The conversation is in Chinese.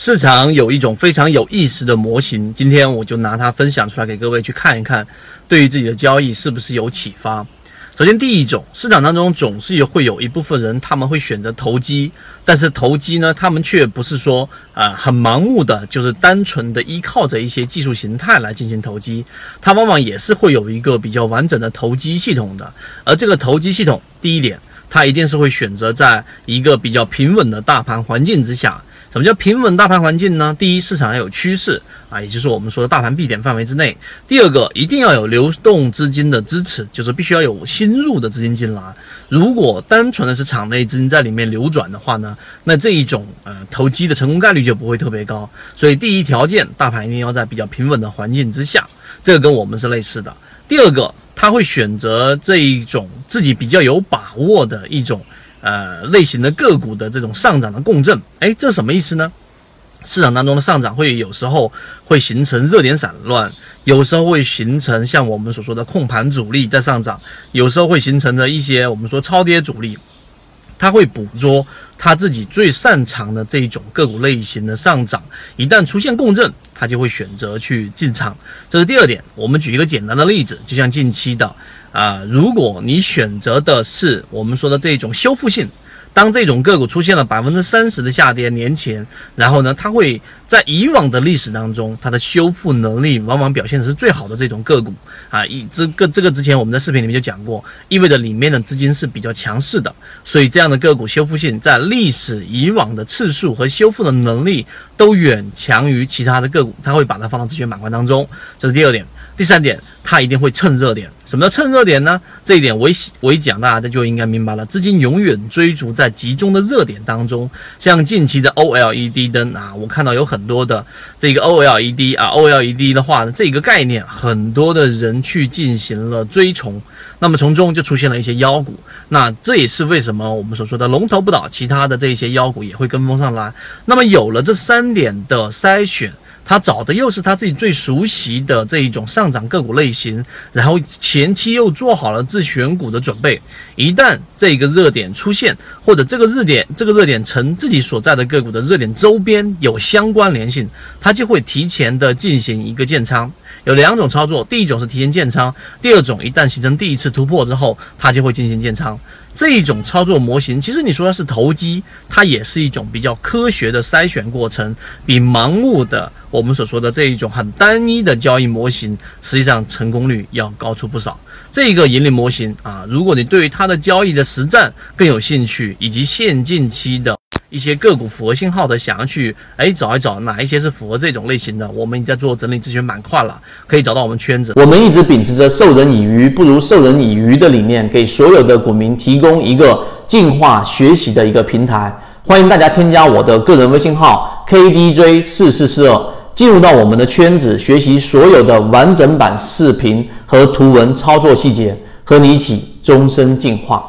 市场有一种非常有意思的模型，今天我就拿它分享出来给各位去看一看，对于自己的交易是不是有启发。首先，第一种，市场当中总是会有一部分人他们会选择投机，但是投机呢，他们却不是说啊很盲目的，就是单纯的依靠着一些技术形态来进行投机，它往往也是会有一个比较完整的投机系统的。而这个投机系统，第一点，它一定是会选择在一个比较平稳的大盘环境之下。什么叫平稳大盘环境呢？第一，市场要有趋势啊，也就是我们说的大盘必点范围之内。第二个，一定要有流动资金的支持，就是必须要有新入的资金进来。如果单纯的是场内资金在里面流转的话呢，那这一种呃投机的成功概率就不会特别高。所以第一条件，大盘一定要在比较平稳的环境之下，这个跟我们是类似的。第二个，他会选择这一种自己比较有把握的一种。呃，类型的个股的这种上涨的共振，哎，这什么意思呢？市场当中的上涨会有时候会形成热点散乱，有时候会形成像我们所说的控盘主力在上涨，有时候会形成的一些我们说超跌主力。他会捕捉他自己最擅长的这一种个股类型的上涨，一旦出现共振，他就会选择去进场。这是第二点。我们举一个简单的例子，就像近期的啊，如果你选择的是我们说的这种修复性。当这种个股出现了百分之三十的下跌，年前，然后呢，它会在以往的历史当中，它的修复能力往往表现的是最好的这种个股啊。一这个这个之前我们在视频里面就讲过，意味着里面的资金是比较强势的，所以这样的个股修复性在历史以往的次数和修复的能力都远强于其他的个股，它会把它放到资源板块当中，这是第二点。第三点，它一定会蹭热点。什么叫蹭热点呢？这一点我一我一讲，大家就应该明白了。资金永远追逐在集中的热点当中。像近期的 OLED 灯啊，我看到有很多的这个 OLED 啊，OLED 的话呢，这个概念很多的人去进行了追崇，那么从中就出现了一些妖股。那这也是为什么我们所说的龙头不倒，其他的这些妖股也会跟风上来。那么有了这三点的筛选。他找的又是他自己最熟悉的这一种上涨个股类型，然后前期又做好了自选股的准备，一旦这个热点出现，或者这个热点这个热点成自己所在的个股的热点周边有相关联性，他就会提前的进行一个建仓。有两种操作，第一种是提前建仓，第二种一旦形成第一次突破之后，它就会进行建仓。这一种操作模型，其实你说它是投机，它也是一种比较科学的筛选过程，比盲目的我们所说的这一种很单一的交易模型，实际上成功率要高出不少。这个盈利模型啊，如果你对于它的交易的实战更有兴趣，以及现近期的。一些个股符合信号的，想要去哎找一找哪一些是符合这种类型的，我们已经在做整理咨询板块了，可以找到我们圈子。我们一直秉持着授人以鱼不如授人以渔的理念，给所有的股民提供一个进化学习的一个平台。欢迎大家添加我的个人微信号 KDJ 四四四二，进入到我们的圈子，学习所有的完整版视频和图文操作细节，和你一起终身进化。